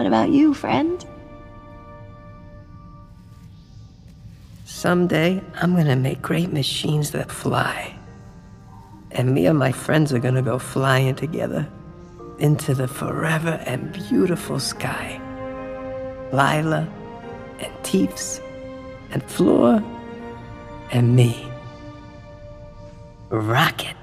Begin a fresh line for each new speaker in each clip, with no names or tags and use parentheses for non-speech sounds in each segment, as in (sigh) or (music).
What about you, friend?
Someday, I'm gonna make great machines that fly. And me and my friends are gonna go flying together into the forever and beautiful sky. Lila and Teeps and Floor and me. Rocket.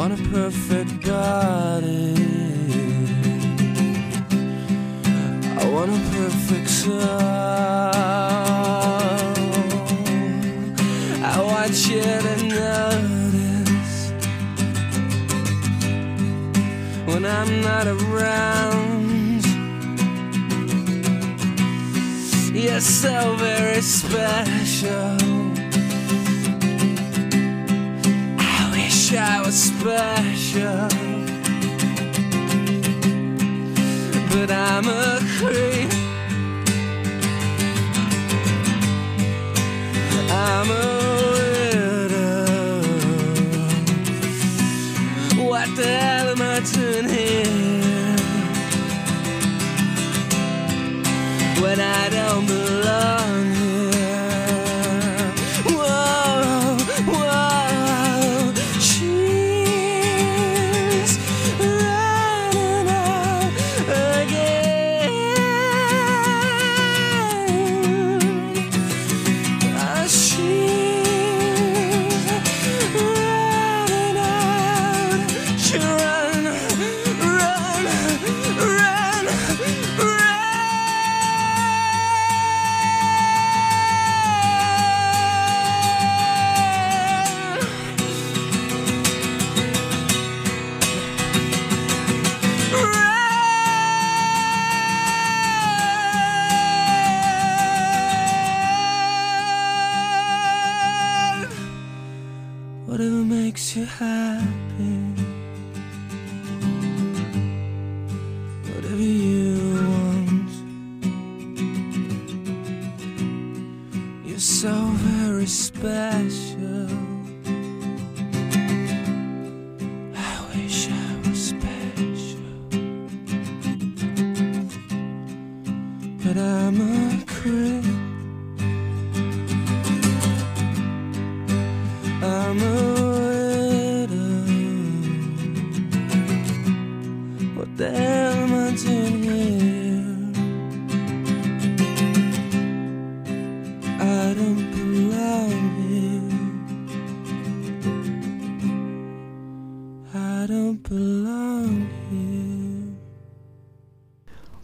I want a perfect body. I want a perfect soul. I want you to notice when I'm not around. You're so very special. I was special but I'm a creep. I'm a widow. What the hell am I doing here? When I don't I'm a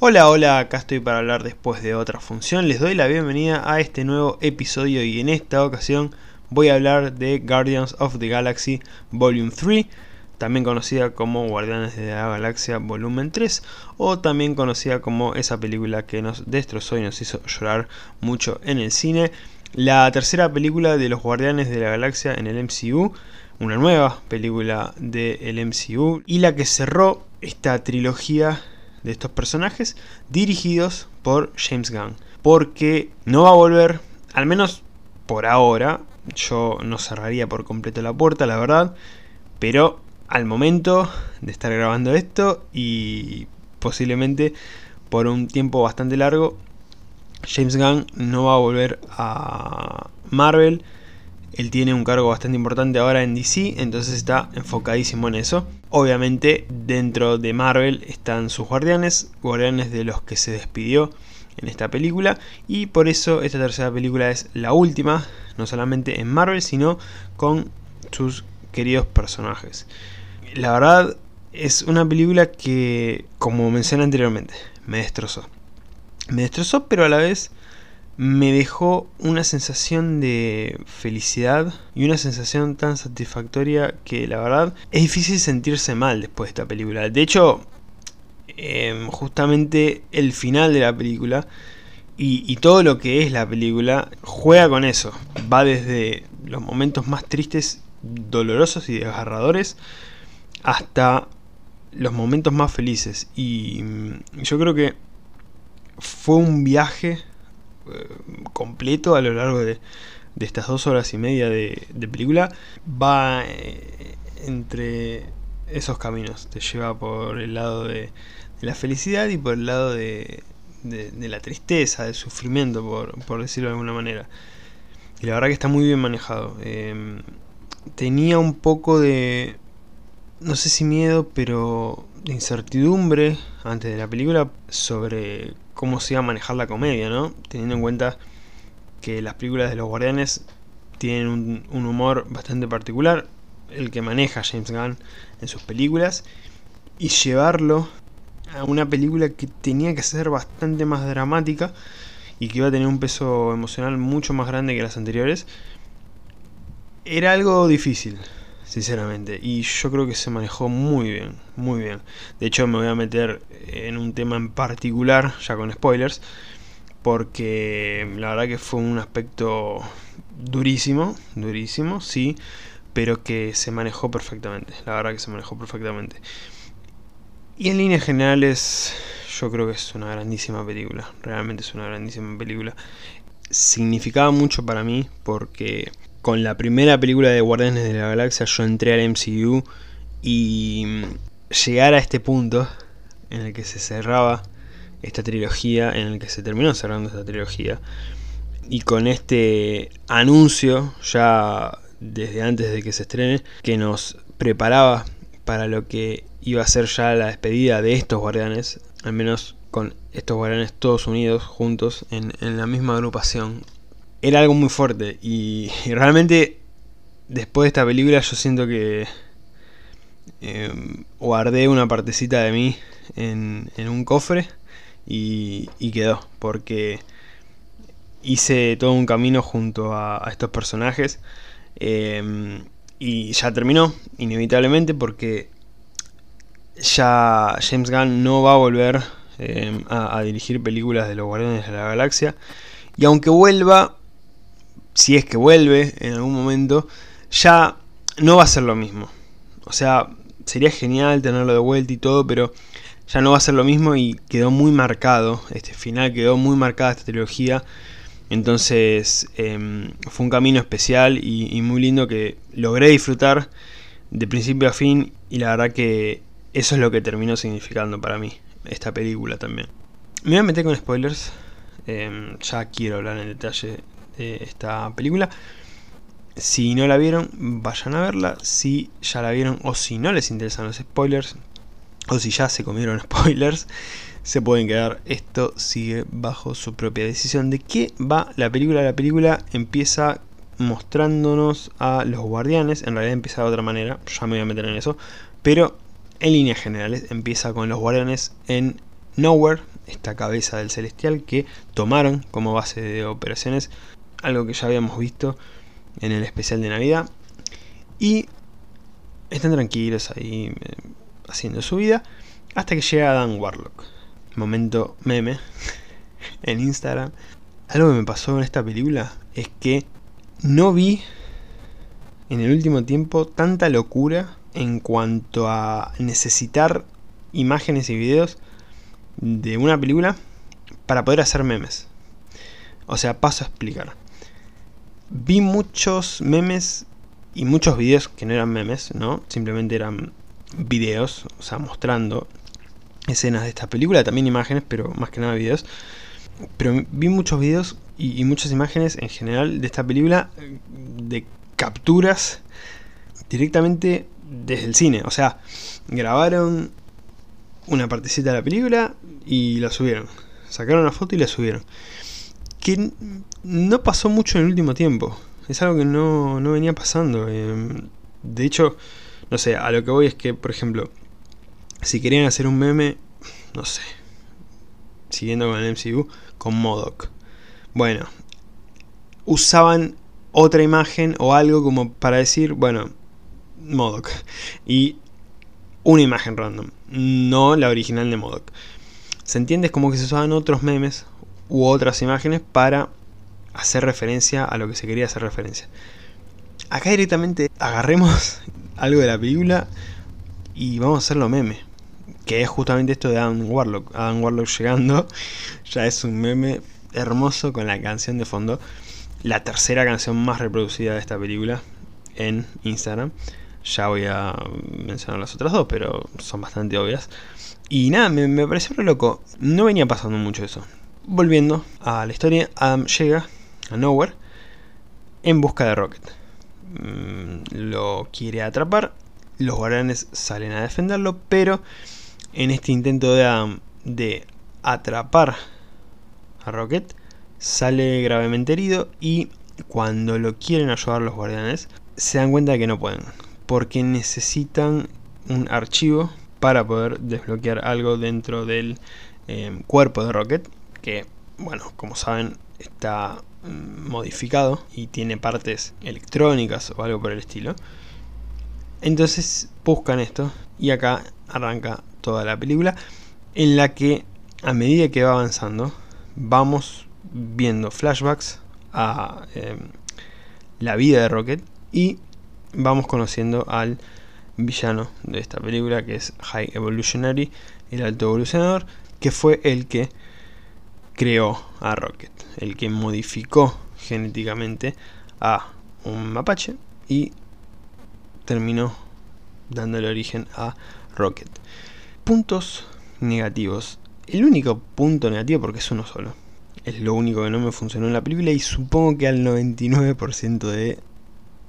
Hola, hola, acá estoy para hablar después de otra función. Les doy la bienvenida a este nuevo episodio y en esta ocasión voy a hablar de Guardians of the Galaxy Volume 3, también conocida como Guardianes de la Galaxia Volumen 3 o también conocida como esa película que nos destrozó y nos hizo llorar mucho en el cine. La tercera película de los Guardianes de la Galaxia en el MCU, una nueva película del MCU y la que cerró esta trilogía de estos personajes dirigidos por James Gunn. Porque no va a volver, al menos por ahora, yo no cerraría por completo la puerta, la verdad, pero al momento de estar grabando esto y posiblemente por un tiempo bastante largo, James Gunn no va a volver a Marvel. Él tiene un cargo bastante importante ahora en DC, entonces está enfocadísimo en eso. Obviamente dentro de Marvel están sus guardianes, guardianes de los que se despidió en esta película y por eso esta tercera película es la última, no solamente en Marvel, sino con sus queridos personajes. La verdad es una película que, como mencioné anteriormente, me destrozó. Me destrozó, pero a la vez me dejó una sensación de felicidad y una sensación tan satisfactoria que la verdad es difícil sentirse mal después de esta película. De hecho, em, justamente el final de la película y, y, todo lo que es la película juega con eso. Va desde los momentos más tristes, dolorosos y desgarradores hasta los momentos más felices. Y mm, yo creo que fue un viaje completo a lo largo de, estas dos horas y media de, película. Va eh, entre esos caminos. Te lleva por el lado de, la felicidad y por el lado de, la tristeza, del sufrimiento, por, decirlo de alguna manera. Y la verdad que está muy bien manejado. Em, tenía un poco de, no sé si miedo, pero de incertidumbre antes de la película sobre cómo se iba a manejar la comedia, ¿no? Teniendo en cuenta que las películas de los guardianes tienen un, humor bastante particular, el que maneja James Gunn en sus películas, y llevarlo a una película que tenía que ser bastante más dramática y que iba a tener un peso emocional mucho más grande que las anteriores, era algo difícil sinceramente. Y yo creo que se manejó muy bien, muy bien. De hecho, me voy a meter en un tema en particular, ya con spoilers, porque la verdad que fue un aspecto durísimo, durísimo, sí, pero que se manejó perfectamente. La verdad que se manejó perfectamente. Y en líneas generales, yo creo que es una grandísima película. Realmente es una grandísima película. Significaba mucho para mí porque con la primera película de Guardianes de la Galaxia yo entré al MCU y mm, llegar a este punto en el que se cerraba esta trilogía, en el que se terminó cerrando esta trilogía, y con este anuncio ya desde antes de que se estrene, que nos preparaba para lo que iba a ser ya la despedida de estos guardianes, al menos con estos guardianes todos unidos, juntos, en, en la misma agrupación, era algo muy fuerte. Y, realmente, después de esta película, yo siento que em, guardé una partecita de mí en, un cofre y, quedó. Porque hice todo un camino junto a, estos personajes. Em, y ya terminó, inevitablemente, porque ya James Gunn no va a volver em, a, a, dirigir películas de los Guardianes de la Galaxia. Y aunque vuelva, si es que vuelve en algún momento, ya no va a ser lo mismo. O sea, sería genial tenerlo de vuelta y todo, pero ya no va a ser lo mismo y quedó muy marcado, este final quedó muy marcada esta trilogía. Entonces em, fue un camino especial y, muy lindo que logré disfrutar de principio a fin y la verdad que eso es lo que terminó significando para mí esta película también. Me voy a meter con spoilers, em, ya quiero hablar en detalle esta película. Si no la vieron, vayan a verla. Si ya la vieron o si no les interesan los spoilers, o si ya se comieron (laughs) spoilers, se pueden quedar. Esto sigue bajo su propia decisión. ¿De qué va la película? La película empieza mostrándonos a los guardianes. En realidad empieza de otra manera, ya me voy a meter en eso. Pero en líneas generales empieza con los guardianes en Nowhere, esta cabeza del celestial que tomaron como base de operaciones algo que ya habíamos visto en el especial de Navidad. Y están tranquilos ahí eh, haciendo su vida hasta que llega Dan Warlock. Momento meme (laughs) en Instagram. Algo que me pasó en esta película es que no vi en el último tiempo tanta locura en cuanto a necesitar imágenes y videos de una película para poder hacer memes. O sea, paso a explicar. Vi muchos memes y muchos videos que no eran memes, ¿no? Simplemente eran videos, o sea, mostrando escenas de esta película, también imágenes, pero más que nada videos. Pero vi muchos videos y, y muchas imágenes en general de esta película de capturas directamente desde el cine. O sea, grabaron una partecita de la película y la subieron. Sacaron una foto y la subieron. Que no pasó mucho en el último tiempo. Es algo que no, no venía pasando. Eh, de hecho, no sé, a lo que voy es que, por ejemplo, si querían hacer un meme, no sé, siguiendo con el MCU, con Modoc. Bueno, usaban otra imagen o algo como para decir, bueno, Modoc. Y una imagen random, no la original de Modoc. ¿Se entiende? Es como que se usaban otros memes u otras imágenes para hacer referencia a lo que se quería hacer referencia. Acá directamente agarremos (laughs) algo de la película y vamos a hacerlo meme. Que es justamente esto de Adam Warlock. Adam Warlock llegando. (laughs) Ya es un meme hermoso con la canción de fondo. La tercera canción más reproducida de esta película en Instagram. Ya voy a mencionar las otras dos, pero son bastante obvias. Y nada, me, pareció re loco. No venía pasando mucho eso. Volviendo a la historia, Adam llega a Nowhere en busca de Rocket. Mm, lo quiere atrapar. Los guardianes salen a defenderlo, pero en este intento de Adam de atrapar a Rocket, sale gravemente herido y cuando lo quieren ayudar los guardianes, se dan cuenta de que no pueden porque necesitan un archivo para poder desbloquear algo dentro del eh, cuerpo de Rocket, que, bueno, como saben, está mm, modificado y tiene partes electrónicas o algo por el estilo. Entonces buscan esto y acá arranca toda la película en la que a medida que va avanzando vamos viendo flashbacks a eh, la vida de Rocket y vamos conociendo al villano de esta película, que es High Evolutionary, el alto evolucionador, que fue el que creó a Rocket, el que modificó genéticamente a un mapache y terminó dándole origen a Rocket. Puntos negativos. El único punto negativo, porque es uno solo, es lo único que no me funcionó en la película y supongo que al 99% de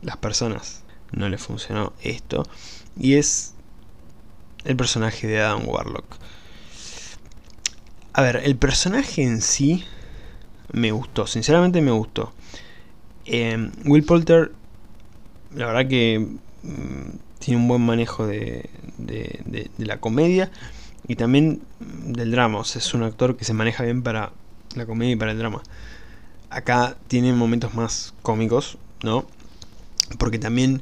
las personas no le funcionó esto. Y es el personaje de Adam Warlock. A ver, el personaje en sí me gustó, sinceramente me gustó. Em, Will Poulter, la verdad que mm, tiene un buen manejo de, la comedia y también del drama. Es un actor que se maneja bien para la comedia y para el drama. Acá tiene momentos más cómicos, ¿no? Porque también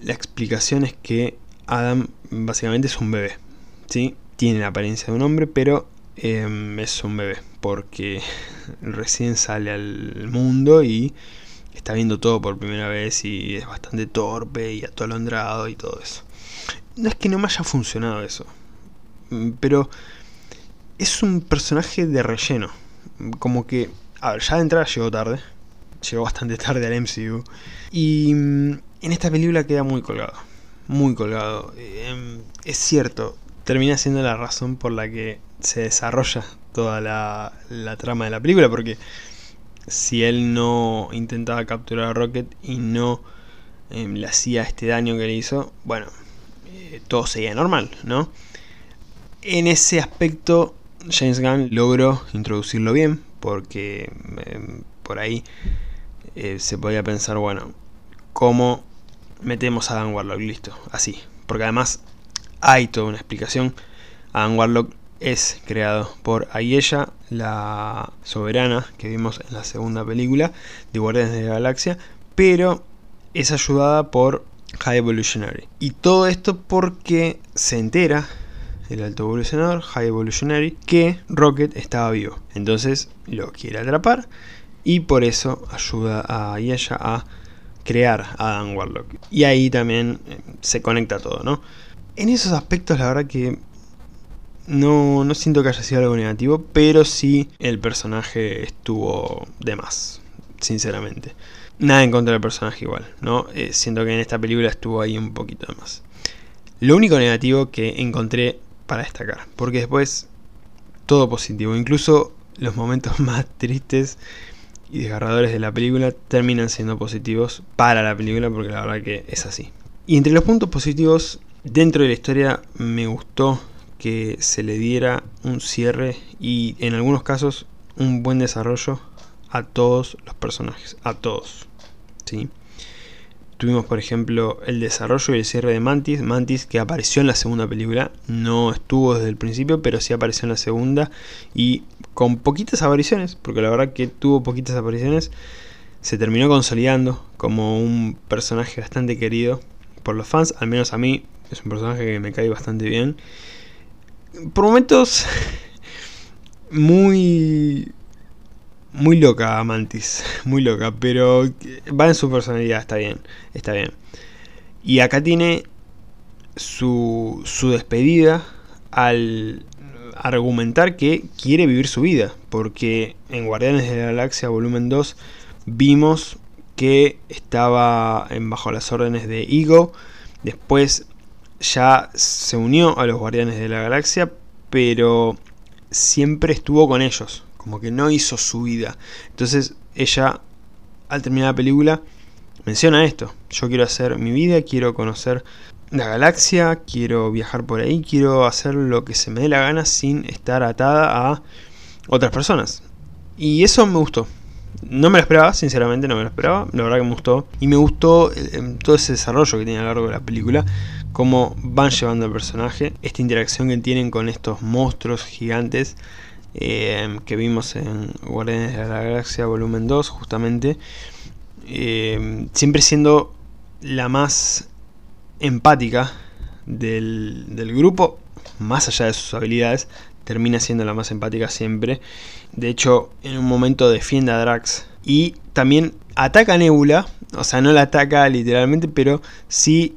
la explicación es que Adam básicamente es un bebé. ¿sí? Tiene la apariencia de un hombre, pero em, es un bebé. Porque (laughs) recién sale al mundo y está viendo todo por primera vez y es bastante torpe y atolondrado y todo eso. No es que no me haya funcionado eso. Pero es un personaje de relleno. Como que, a ver, ya de entrada llegó tarde llegó bastante tarde al MCU. Y mm, en esta película queda muy colgado. Muy colgado. Em, es cierto, termina siendo la razón por la que se desarrolla toda la, trama de la película. Porque si él no intentaba capturar a Rocket y no em, le hacía este daño que le hizo, bueno, eh, todo seguía normal, ¿no? En ese aspecto, James Gunn logró introducirlo bien, porque em, por ahí eh, se podía pensar, bueno, ¿cómo metemos a Dan Warlock? Listo, así. Porque además hay toda una explicación. Adam Warlock es creado por Ayesha, la soberana que vimos en la segunda película de Guardianes de la Galaxia, pero es ayudada por High Evolutionary. Y todo esto porque se entera el alto evolucionador, High Evolutionary, que Rocket estaba vivo. Entonces lo quiere atrapar y por eso ayuda a ella a crear a Adam Warlock. Y ahí también eh, se conecta todo, ¿no? En esos aspectos la verdad que no, no siento que haya sido algo negativo, pero sí el personaje estuvo de más, sinceramente. Nada en contra del personaje igual, ¿no? Eh, siento que en esta película estuvo ahí un poquito de más. Lo único negativo que encontré para destacar, porque después todo positivo, incluso los momentos (laughs) más tristes y desgarradores de la película terminan siendo positivos para la película, porque la verdad que es así. Y entre los puntos positivos, dentro de la historia me gustó que se le diera un cierre y en algunos casos un buen desarrollo a todos los personajes, a todos. Tuvimos, por ejemplo, el desarrollo y el cierre de Mantis. Mantis que apareció en la segunda película. No estuvo desde el principio, pero sí apareció en la segunda. Y con poquitas apariciones, porque la verdad que tuvo poquitas apariciones, se terminó consolidando como un personaje bastante querido por los fans. Al menos a mí es un personaje que me cae bastante bien. Por momentos muy muy loca Mantis, (laughs) muy loca, pero va en su personalidad, está bien, está bien. Y acá tiene su, su despedida al argumentar que quiere vivir su vida, porque en Guardianes de la Galaxia volumen 2 vimos que estaba en bajo las órdenes de Ego, después ya se unió a los Guardianes de la Galaxia, pero siempre estuvo con ellos, como que no hizo su vida. Entonces ella, al terminar la película, menciona esto. Yo quiero hacer mi vida, quiero conocer la galaxia, quiero viajar por ahí, quiero hacer lo que se me dé la gana sin estar atada a otras personas. Y eso me gustó. No me lo esperaba, sinceramente no me lo esperaba, la verdad que me gustó. Y me gustó eh, todo ese desarrollo que tiene a lo largo de la película, cómo van llevando el personaje, esta interacción que tienen con estos monstruos gigantes Em, que vimos en Guardianes de la Galaxia Volumen 2, justamente, em, siempre siendo la más empática del, del grupo, más allá de sus habilidades, termina siendo la más empática siempre. De hecho, en un momento defiende a Drax y también ataca a Nebula, o sea, no la ataca literalmente, pero sí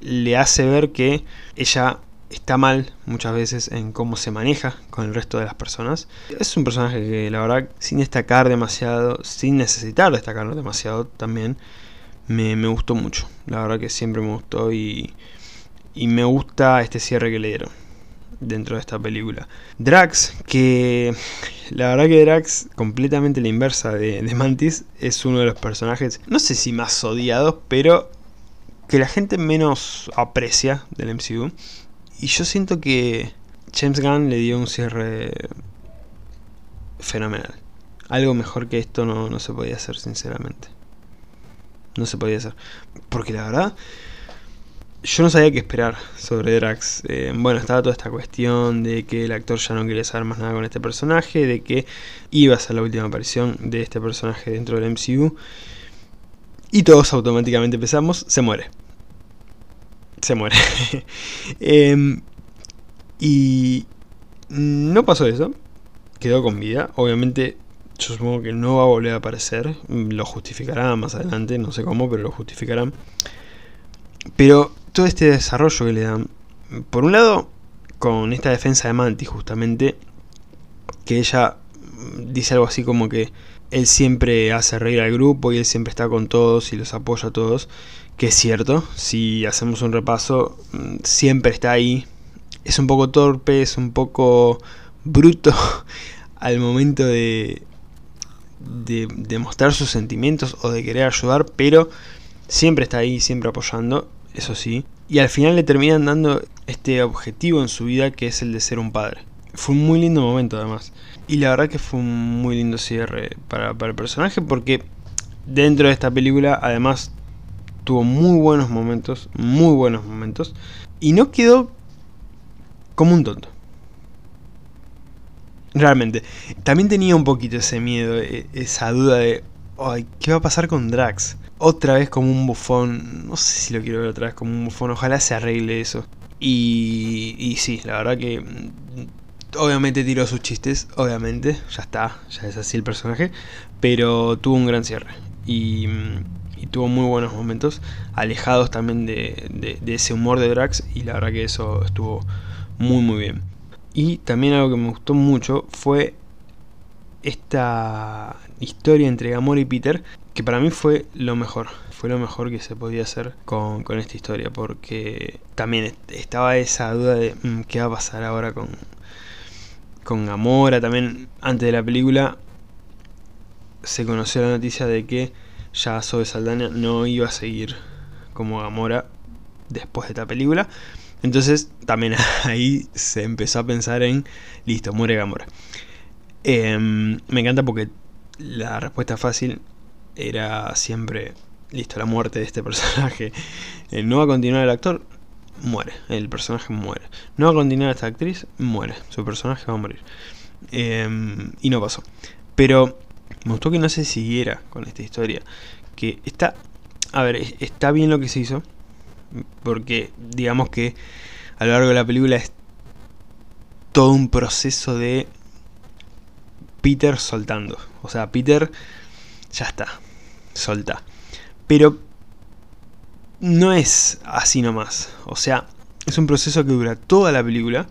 le hace ver que ella está mal muchas veces en cómo se maneja con el resto de las personas. Es un personaje que la verdad, sin destacar demasiado, sin necesitar destacar demasiado también, me, gustó mucho. La verdad que siempre me gustó y, y me gusta este cierre que le dieron dentro de esta película. Drax, que la verdad que Drax, completamente la inversa de, de, Mantis, es uno de los personajes, no sé si más odiados, pero que la gente menos aprecia del MCU. Y yo siento que James Gunn le dio un cierre fenomenal. Algo mejor que esto no, se podía hacer, sinceramente. No se podía hacer. Porque la verdad, yo no sabía qué esperar sobre Drax. Eh, bueno, estaba toda esta cuestión de que el actor ya no quería saber más nada con este personaje, de que iba a ser la última aparición de este personaje dentro del MCU. Y todos automáticamente pensamos, se muere se muere. (laughs) Em, y no pasó eso. Quedó con vida. Obviamente, yo supongo que no va a volver a aparecer. Lo justificará más adelante, no sé cómo, pero lo justificarán. Pero todo este desarrollo que le dan, por un lado, con esta defensa de Mantis, justamente, que ella dice algo así como que él siempre hace reír al grupo y él siempre está con todos y los apoya a todos que es cierto, si hacemos un repaso, mm, siempre está ahí. Es un poco torpe, es un poco bruto (laughs) al momento de, de, mostrar sus sentimientos o de querer ayudar, pero siempre está ahí, siempre apoyando, eso sí. Y al final le terminan dando este objetivo en su vida que es el de ser un padre. Fue un muy lindo momento además. Y la verdad que fue un muy lindo cierre para, para el personaje porque dentro de esta película además tuvo muy buenos momentos, muy buenos momentos, y no quedó como un tonto. Realmente. También tenía un poquito ese miedo, e, esa duda de, ay, ¿qué va a pasar con Drax? Otra vez como un bufón, no sé si lo quiero ver otra vez como un bufón, ojalá se arregle eso. Y, y sí, la verdad que mm, obviamente tiró sus chistes, obviamente, ya está, ya es así el personaje, pero tuvo un gran cierre. Y, mm, y tuvo muy buenos momentos, alejados también de, de, ese humor de Drax, y la verdad que eso estuvo muy muy bien. Y también algo que me gustó mucho fue esta historia entre Gamora y Peter, que para mí fue lo mejor. Fue lo mejor que se podía hacer con, con esta historia, porque también estaba esa duda de mm, qué va a pasar ahora con, con Gamora. También antes de la película se conoció la noticia de que ya Zoe Saldana no iba a seguir como Gamora después de esta película. Entonces también (laughs) ahí se empezó a pensar en, listo, muere Gamora. Eh, me encanta porque la respuesta fácil era siempre, listo, la muerte de este personaje. Eh, no va a continuar el actor, muere, el personaje muere. No va a continuar esta actriz, muere, su personaje va a morir. Eh, y no pasó. Pero me gustó que no se siguiera con esta historia. Que está, a ver, está bien lo que se hizo. Porque digamos que a lo largo de la película es todo un proceso de Peter soltando. O sea, Peter ya está, solta. Pero no es así nomás. O sea, es un proceso que dura toda la película.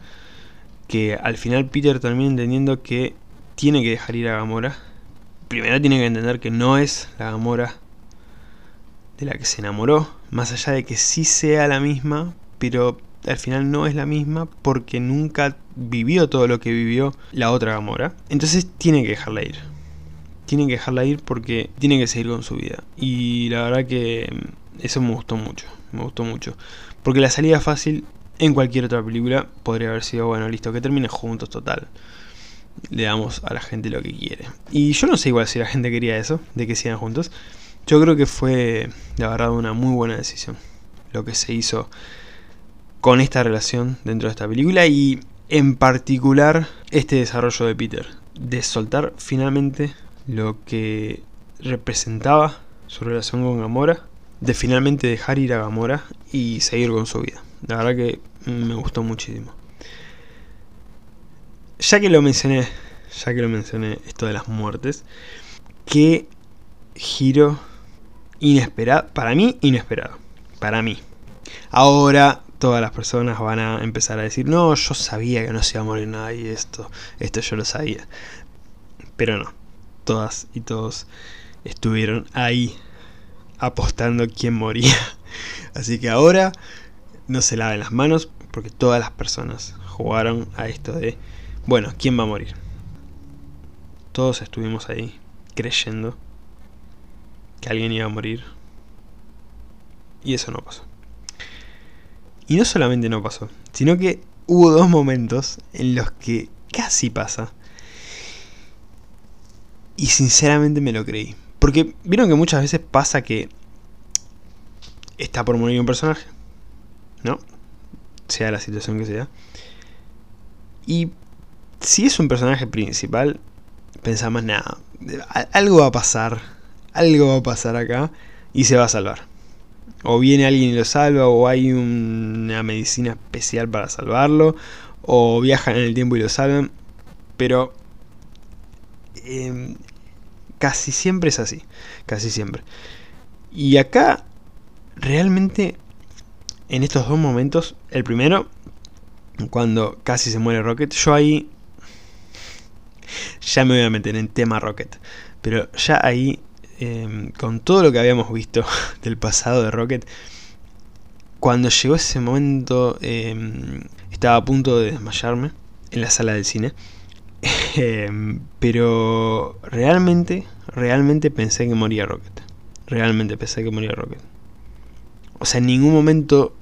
Que al final Peter termina entendiendo que tiene que dejar ir a Gamora. Primero tiene que entender que no es la Gamora de la que se enamoró. Más allá de que sí sea la misma, pero al final no es la misma porque nunca vivió todo lo que vivió la otra Gamora. Entonces tiene que dejarla ir. Tiene que dejarla ir porque tiene que seguir con su vida. Y la verdad que eso me gustó mucho. Me gustó mucho. Porque la salida fácil en cualquier otra película podría haber sido, bueno, listo, que termine juntos, total. Le damos a la gente lo que quiere. Y yo no sé igual si la gente quería eso, de que sigan juntos. Yo creo que fue, la verdad, una muy buena decisión. Lo que se hizo con esta relación dentro de esta película y en particular este desarrollo de Peter, de soltar finalmente lo que representaba su relación con Gamora, de finalmente dejar ir a Gamora y seguir con su vida. La verdad que me gustó muchísimo. Ya que lo mencioné, ya que lo mencioné esto de las muertes, qué giro inesperado, para mí inesperado, para mí. Ahora todas las personas van a empezar a decir, no, yo sabía que no se iba a morir nadie, esto, esto yo lo sabía. Pero no, todas y todos estuvieron ahí apostando quién moría. (laughs) Así que ahora no se laven las manos porque todas las personas jugaron a esto de, bueno, ¿quién va a morir? Todos estuvimos ahí creyendo que alguien iba a morir. Y eso no pasó. Y no solamente no pasó, sino que hubo dos momentos en los que casi pasa. Y sinceramente me lo creí. Porque vieron que muchas veces pasa que está por morir un personaje, ¿no? Sea la situación que sea. Y si es un personaje principal, pensamos, nada, algo va a pasar, algo va a pasar acá y se va a salvar o viene alguien y lo salva, o hay una medicina especial para salvarlo, o viajan en el tiempo y lo salvan, pero em, casi siempre es así, casi siempre. Y acá, realmente, en estos dos momentos, el primero, cuando casi se muere Rocket, yo ahí ya me voy a meter en tema Rocket, pero ya ahí Em, con todo lo que habíamos visto (laughs) del pasado de Rocket, cuando llegó ese momento em, estaba a punto de desmayarme en la sala del cine. Em, pero realmente, realmente pensé que moría Rocket. Realmente pensé que moría Rocket. O sea, en ningún momento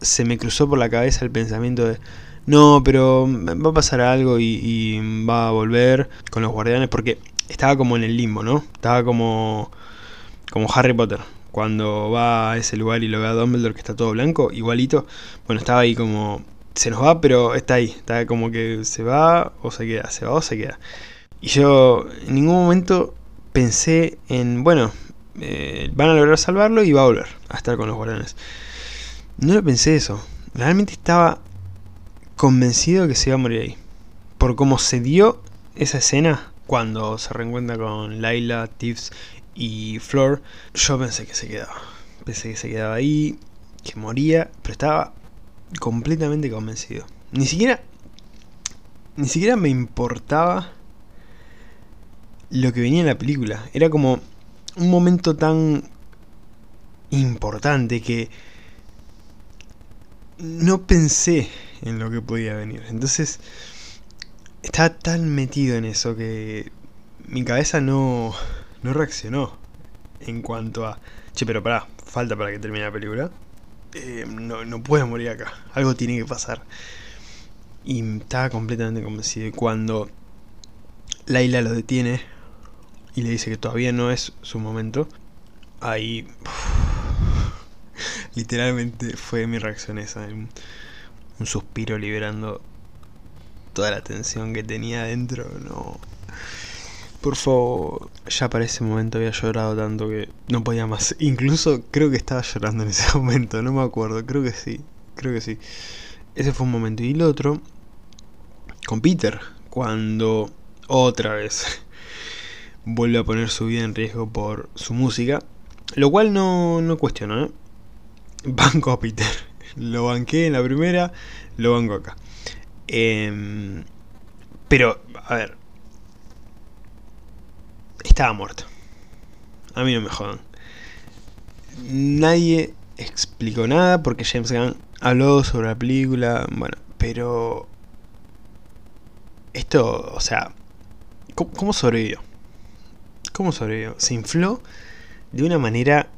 se me cruzó por la cabeza el pensamiento de, no, pero va a pasar algo y, y va a volver con los guardianes porque estaba como en el limbo, ¿no? Estaba como, como Harry Potter. Cuando va a ese lugar y lo ve a Dumbledore que está todo blanco, igualito. Bueno, estaba ahí como... Se nos va, pero está ahí. Está como que se va o se queda. Se va o se queda. Y yo en ningún momento pensé en, bueno, eh, van a lograr salvarlo y va a volver a estar con los guardianes. No lo pensé eso. Realmente estaba convencido que se iba a morir ahí. Por cómo se dio esa escena cuando se reencuentra con Laila, Tiffs y Flor, yo pensé que se quedaba. Pensé que se quedaba ahí, que moría, pero estaba completamente convencido. Ni siquiera ni siquiera me importaba lo que venía en la película. Era como un momento tan importante que no pensé en lo que podía venir. Entonces, estaba tan metido en eso que mi cabeza no, no reaccionó en cuanto a, che, pero pará, falta para que termine la película. Eh, no, no puedes morir acá, algo tiene que pasar. Y estaba completamente convencido. Y cuando Laila lo detiene y le dice que todavía no es su momento, ahí (laughs) literalmente fue mi reacción esa. Un, un suspiro liberando toda la tensión que tenía adentro. No. Por favor, ya para ese momento había llorado tanto que no podía más. Incluso creo que estaba llorando en ese (laughs) momento, no me acuerdo, creo que sí, creo que sí. Ese fue un momento. Y el otro, con Peter, cuando otra vez (laughs) vuelve a poner su vida en riesgo por su música. Lo cual no, no cuestiono, ¿eh? Banco a Peter. (laughs) Lo banqué en la primera, lo banco acá. Em, pero, a ver. Estaba muerto. A mí no me jodan. Nadie explicó nada porque James Gunn habló sobre la película. Bueno, pero... Esto, o sea... ¿Cómo, sobrevivió? ¿Cómo sobrevivió? Se infló de una manera...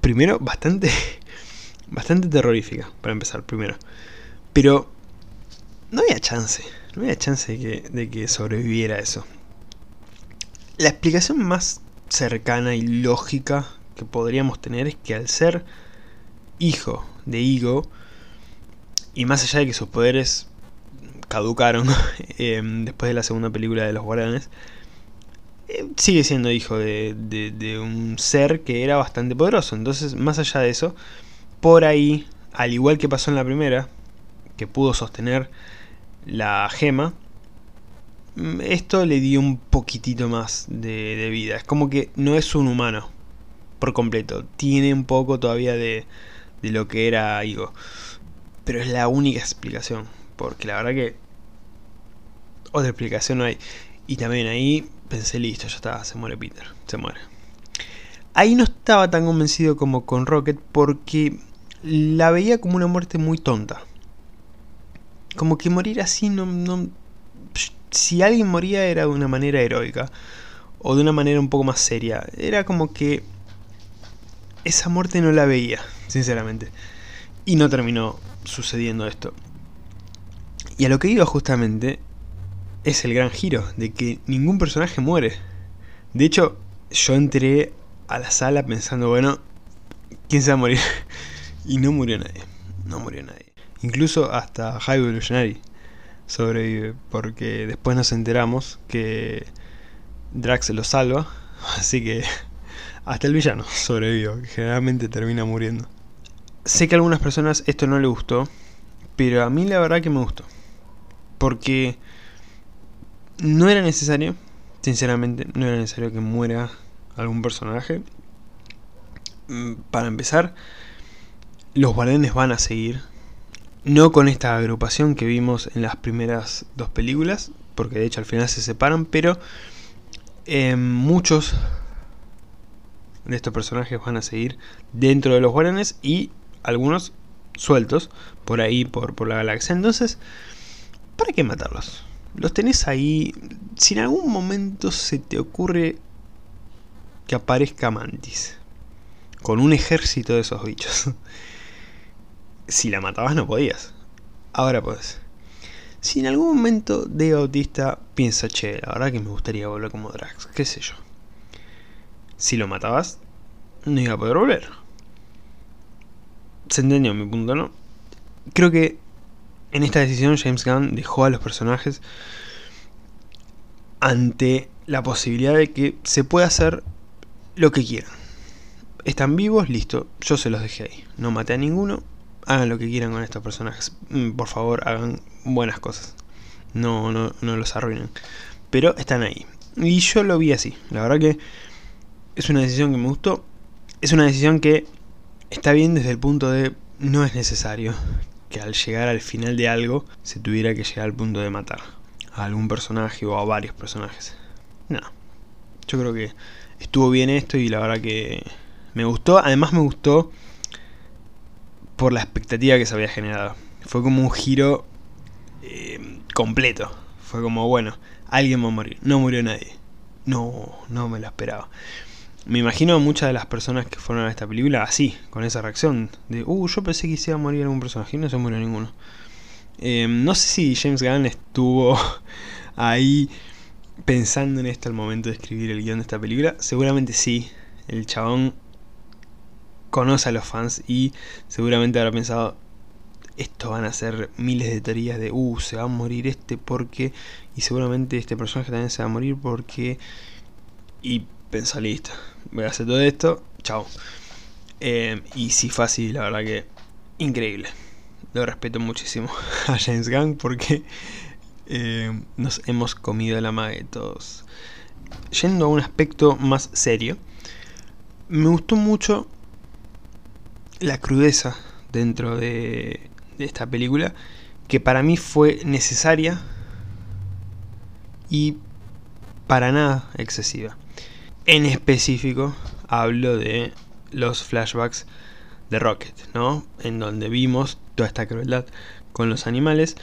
Primero, bastante... (laughs) Bastante terrorífica, para empezar, primero. Pero... No había chance. No había chance de que, de que sobreviviera eso. La explicación más cercana y lógica que podríamos tener es que al ser hijo de Igo, y más allá de que sus poderes caducaron (laughs) em, después de la segunda película de los guardianes, eh, sigue siendo hijo de, un ser que era bastante poderoso. Entonces, más allá de eso, por ahí, al igual que pasó en la primera, que pudo sostener la gema, esto le dio un poquitito más de, vida. Es como que no es un humano por completo. Tiene un poco todavía de, de lo que era Igo. Pero es la única explicación. Porque la verdad que otra explicación no hay. Y también ahí pensé, listo, ya está, se muere Peter, se muere. Ahí no estaba tan convencido como con Rocket porque la veía como una muerte muy tonta. Como que morir así no... Si alguien moría era de una manera heroica. O de una manera un poco más seria. Era como que... Esa muerte no la veía, sinceramente. Y no terminó sucediendo esto. Y a lo que iba justamente es el gran giro, de que ningún personaje muere. De hecho, yo entré a la sala pensando, bueno, ¿quién se va a morir? (laughs) y no murió nadie, no murió nadie. Incluso hasta High Evolutionary sobrevive, porque después nos enteramos que Drax lo salva, (laughs) así que hasta el villano sobrevivió, que generalmente termina muriendo. Sé que a algunas personas esto no le gustó, pero a mí la verdad que me gustó. Porque no era necesario, sinceramente, no era necesario que muera algún personaje. Mm, para empezar, los guardianes van a seguir. No con esta agrupación que vimos en las primeras dos películas, porque de hecho al final se separan, pero eh, muchos de estos personajes van a seguir dentro de los guardianes y algunos sueltos por ahí, por, por la galaxia. Entonces, ¿para qué matarlos? Los tenés ahí. Si en algún momento se te ocurre que aparezca Mantis. Con un ejército de esos bichos. (laughs) si la matabas no podías. Ahora podés. Si en algún momento de Bautista piensa, che, la verdad que me gustaría volver como Drax, qué sé yo. Si lo matabas, no iba a poder volver. Se entendió mi punto, ¿no? Creo que en esta decisión James Gunn dejó a los personajes ante la posibilidad de que se pueda hacer lo que quieran. Están vivos, listo, yo se los dejé ahí. No maté a ninguno, hagan lo que quieran con estos personajes. Mm, por favor, hagan buenas cosas. No, no, no los arruinen. Pero están ahí. Y yo lo vi así. La verdad que es una decisión que me gustó. Es una decisión que está bien desde el punto de no es necesario que al llegar al final de algo se tuviera que llegar al punto de matar a algún personaje o a varios personajes. No. Yo creo que estuvo bien esto y la verdad que me gustó. Además me gustó por la expectativa que se había generado. Fue como un giro eh, completo. Fue como, bueno, alguien va a morir. No murió nadie. No, no me lo esperaba. Me imagino a muchas de las personas que fueron a esta película así, con esa reacción de, uh, yo pensé que iba a morir algún personaje y no se murió ninguno. Eh, no sé si James Gunn estuvo (laughs) ahí pensando en esto al momento de escribir el guion de esta película. Seguramente sí. El chabón conoce a los fans y seguramente habrá pensado, esto van a ser miles de teorías de, uh, se va a morir este porque, y seguramente este personaje también se va a morir porque, y pensó, listo, voy a hacer todo esto, chao. Eh, y sí fácil, la verdad que increíble. Lo respeto muchísimo (laughs) a James Gunn porque eh, nos hemos comido la madre todos. Yendo a un aspecto más serio, me gustó mucho la crudeza dentro de, esta película, que para mí fue necesaria y para nada excesiva. En específico, hablo de los flashbacks de Rocket, ¿no? En donde vimos toda esta crueldad con los animales.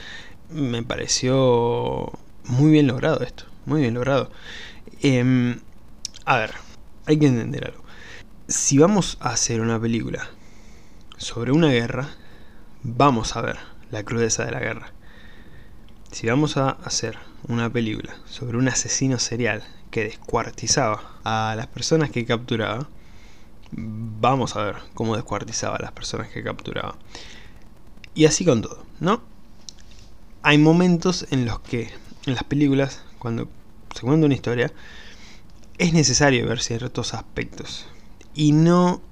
Me pareció muy bien logrado esto, muy bien logrado. Em, a ver, hay que entender algo. Si vamos a hacer una película sobre una guerra, vamos a ver la crudeza de la guerra. Si vamos a hacer una película sobre un asesino serial que descuartizaba a las personas que capturaba, vamos a ver cómo descuartizaba a las personas que capturaba. Y así con todo, ¿no? Hay momentos en los que en las películas, cuando se cuenta una historia, es necesario ver ciertos aspectos y no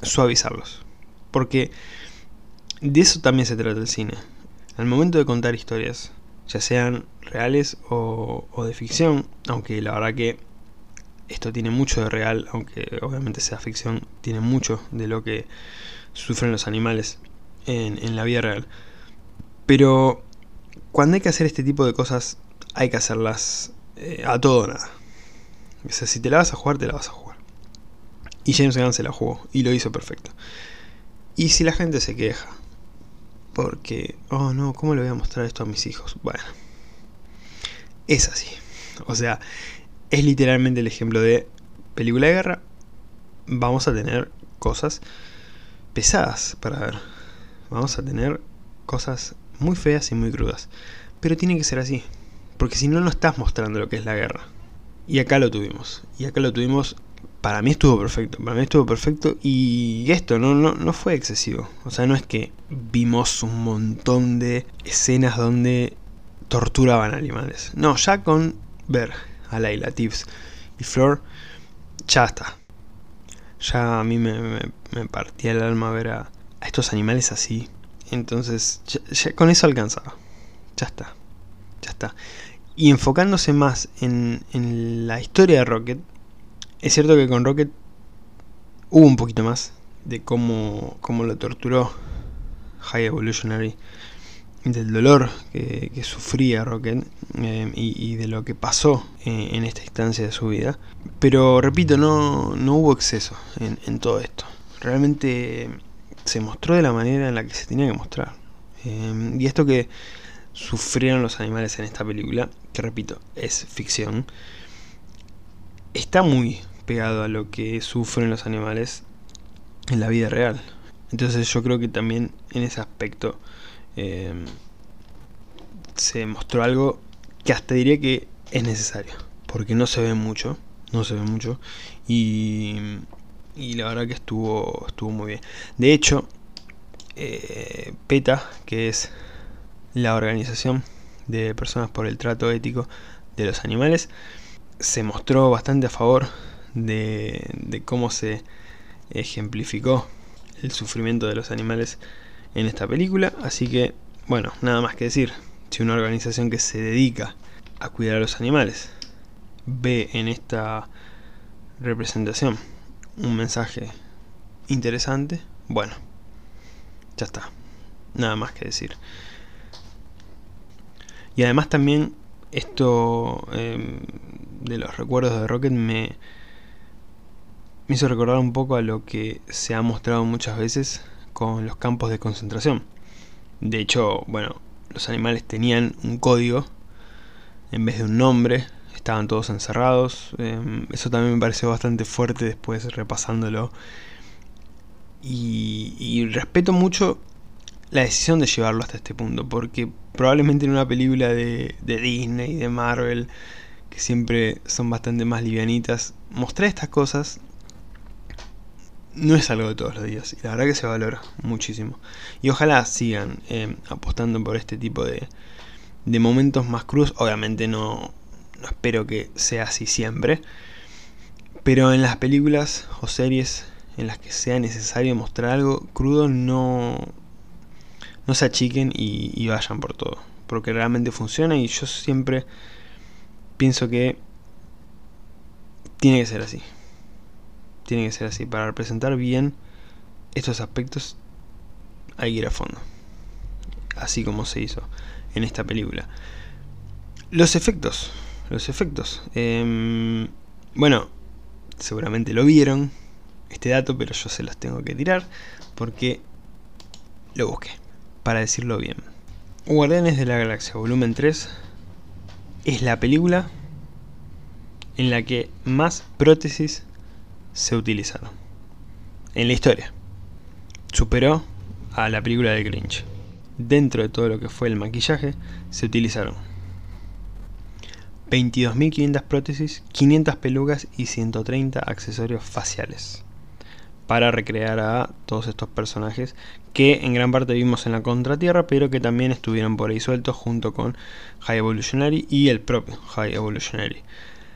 suavizarlos. Porque de eso también se trata el cine. Al momento de contar historias, ya sean reales o, de ficción, aunque la verdad que esto tiene mucho de real, aunque obviamente sea ficción, tiene mucho de lo que sufren los animales en, la vida real. Pero cuando hay que hacer este tipo de cosas, hay que hacerlas eh, a todo o nada. O sea, si te la vas a jugar, te la vas a jugar. Y James Gunn se la jugó y lo hizo perfecto. Y si la gente se queja, porque, oh no, ¿cómo le voy a mostrar esto a mis hijos? Bueno, es así. O sea, es literalmente el ejemplo de película de guerra. Vamos a tener cosas pesadas para ver. Vamos a tener cosas muy feas y muy crudas. Pero tiene que ser así. Porque si no, no estás mostrando lo que es la guerra. Y acá lo tuvimos. Y acá lo tuvimos para mí estuvo perfecto, para mí estuvo perfecto y esto no, no, no fue excesivo. O sea, no es que vimos un montón de escenas donde torturaban animales. No, ya con ver a Laila, Tips y Flor, ya está. Ya a mí me, partía el alma ver a, estos animales así. Entonces, ya, con eso alcanzaba. Ya está. Ya está. Y enfocándose más en, en la historia de Rocket, es cierto que con Rocket hubo un poquito más de cómo, cómo lo torturó High Evolutionary, del dolor que, sufría Rocket eh, y, de lo que pasó en, esta instancia de su vida. Pero repito, no, no hubo exceso en, todo esto. Realmente se mostró de la manera en la que se tenía que mostrar. Eh, y esto que sufrieron los animales en esta película, que repito, es ficción, está muy pegado a lo que sufren los animales en la vida real. Entonces yo creo que también en ese aspecto em, se mostró algo que hasta diría que es necesario. Porque no se ve mucho, no se ve mucho. Y, y la verdad que estuvo, estuvo muy bien. De hecho, eh, PETA, que es la organización de personas por el trato ético de los animales, se mostró bastante a favor de, cómo se ejemplificó el sufrimiento de los animales en esta película. Así que, bueno, nada más que decir. Si una organización que se dedica a cuidar a los animales ve en esta representación un mensaje interesante, bueno, ya está. Nada más que decir. Y además también esto eh, de los recuerdos de Rocket me, me hizo recordar un poco a lo que se ha mostrado muchas veces con los campos de concentración. De hecho, bueno, los animales tenían un código en vez de un nombre, estaban todos encerrados. Em, eso también me pareció bastante fuerte después repasándolo. Y, respeto mucho la decisión de llevarlo hasta este punto, porque probablemente en una película de, de Disney, de Marvel, que siempre son bastante más livianitas, mostrar estas cosas no es algo de todos los días. Y la verdad que se valora muchísimo. Y ojalá sigan eh, apostando por este tipo de, de momentos más cruz. Obviamente no, no espero que sea así siempre. Pero en las películas o series en las que sea necesario mostrar algo crudo, no, no se achiquen y, y vayan por todo. Porque realmente funciona y yo siempre pienso que tiene que ser así tiene que ser así. Para representar bien estos aspectos hay que ir a fondo. Así como se hizo en esta película. Los efectos. Los efectos. Em, bueno, seguramente lo vieron este dato, pero yo se los tengo que tirar porque lo busqué. Para decirlo bien. Guardianes de la Galaxia Volumen 3 es la película en la que más prótesis se utilizaron en la historia. Superó a la película de Grinch. Dentro de todo lo que fue el maquillaje, se utilizaron 22.500 prótesis, 500 pelucas y 130 accesorios faciales para recrear a todos estos personajes que en gran parte vimos en la Contratierra, pero que también estuvieron por ahí sueltos junto con High Evolutionary y el propio High Evolutionary.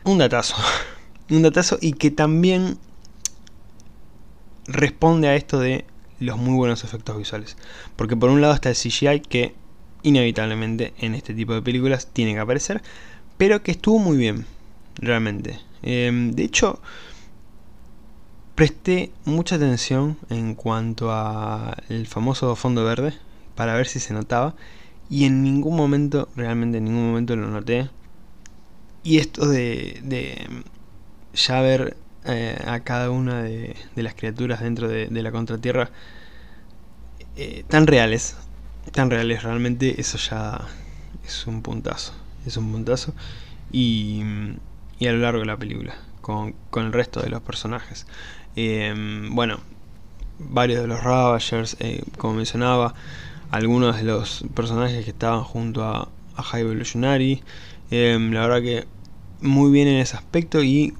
Un datazo, (laughs) un datazo y que también responde a esto de los muy buenos efectos visuales. Porque por un lado está el CGI que inevitablemente en este tipo de películas tiene que aparecer, pero que estuvo muy bien, realmente. Em, de hecho, presté mucha atención en cuanto al famoso fondo verde para ver si se notaba y en ningún momento, realmente en ningún momento lo noté. Y esto de, de ya ver eh, a cada una de, las criaturas dentro de, la contratierra eh, tan reales, tan reales realmente, eso ya es un puntazo, es un puntazo y, a lo largo de la película, con, el resto de los personajes. Em, bueno, varios de los Ravagers, eh, como mencionaba, algunos de los personajes que estaban junto a, a High Evolutionary, la verdad que muy bien en ese aspecto y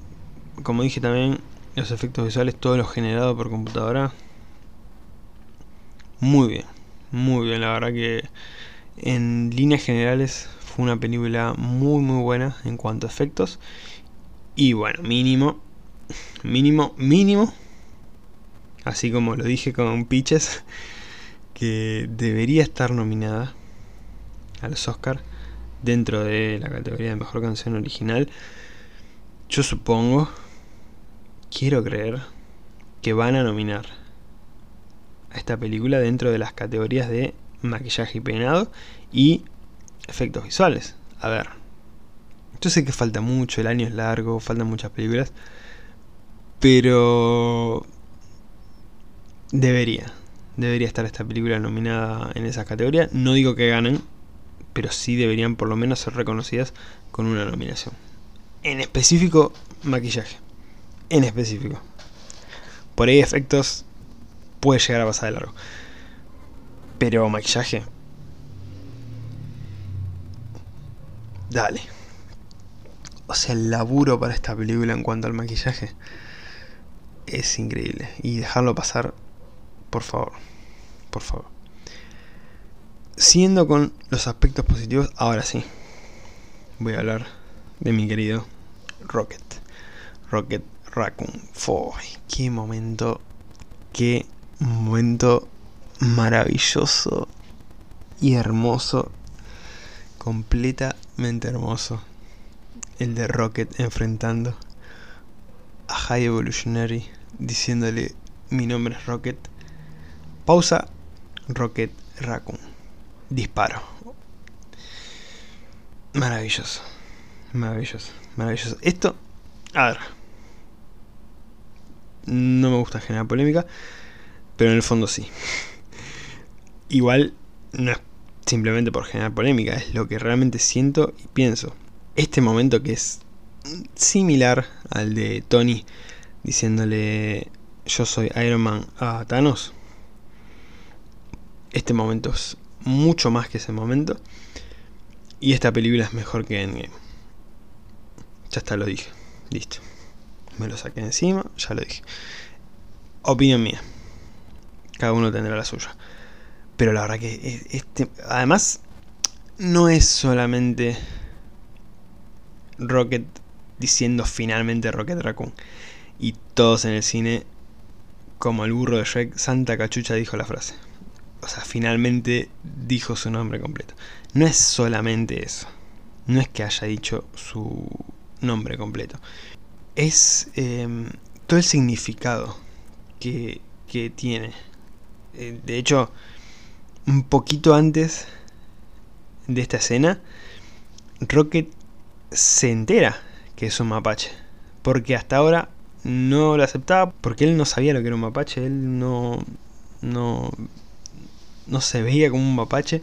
como dije también, los efectos visuales, todo lo generado por computadora. Muy bien, muy bien, la verdad que en líneas generales fue una película muy muy buena en cuanto a efectos. Y bueno, mínimo, mínimo, mínimo, así como lo dije con Pitches, que debería estar nominada a los Oscar dentro de la categoría de mejor canción original. Yo supongo quiero creer que van a nominar a esta película dentro de las categorías de maquillaje y peinado y efectos visuales. A ver, yo sé que falta mucho, el año es largo, faltan muchas películas, pero debería, debería estar esta película nominada en esa categoría. No digo que ganen, pero sí deberían por lo menos ser reconocidas con una nominación. En específico, maquillaje en específico. Por ahí efectos puede llegar a pasar de largo. Pero maquillaje. Dale. O sea, el laburo para esta película en cuanto al maquillaje es increíble. Y dejarlo pasar, por favor. Por favor. Siendo con los aspectos positivos, ahora sí. Voy a hablar de mi querido Rocket. Rocket Raccoon. Foy, qué momento, qué momento maravilloso y hermoso. Completamente hermoso. El de Rocket enfrentando a High Evolutionary diciéndole mi nombre es Rocket. Pausa. Rocket Raccoon. Disparo. Maravilloso. Maravilloso. Maravilloso. Esto. A ver. No me gusta generar polémica. Pero en el fondo sí. Igual no es simplemente por generar polémica. Es lo que realmente siento y pienso. Este momento que es similar al de Tony diciéndole yo soy Iron Man a Thanos. Este momento es mucho más que ese momento. Y esta película es mejor que Endgame. Ya está, lo dije. Listo. Me lo saqué encima, ya lo dije. Opinión mía. Cada uno tendrá la suya. Pero la verdad que este. Además, no es solamente Rocket diciendo finalmente Rocket Raccoon. Y todos en el cine, como el burro de Shrek, Santa Cachucha dijo la frase. O sea, finalmente dijo su nombre completo. No es solamente eso. No es que haya dicho su nombre completo. Es em, todo el significado que, que tiene. Eh, de hecho, un poquito antes de esta escena, Rocket se entera que es un mapache. Porque hasta ahora no lo aceptaba porque él no sabía lo que era un mapache, él no, no, no se veía como un mapache,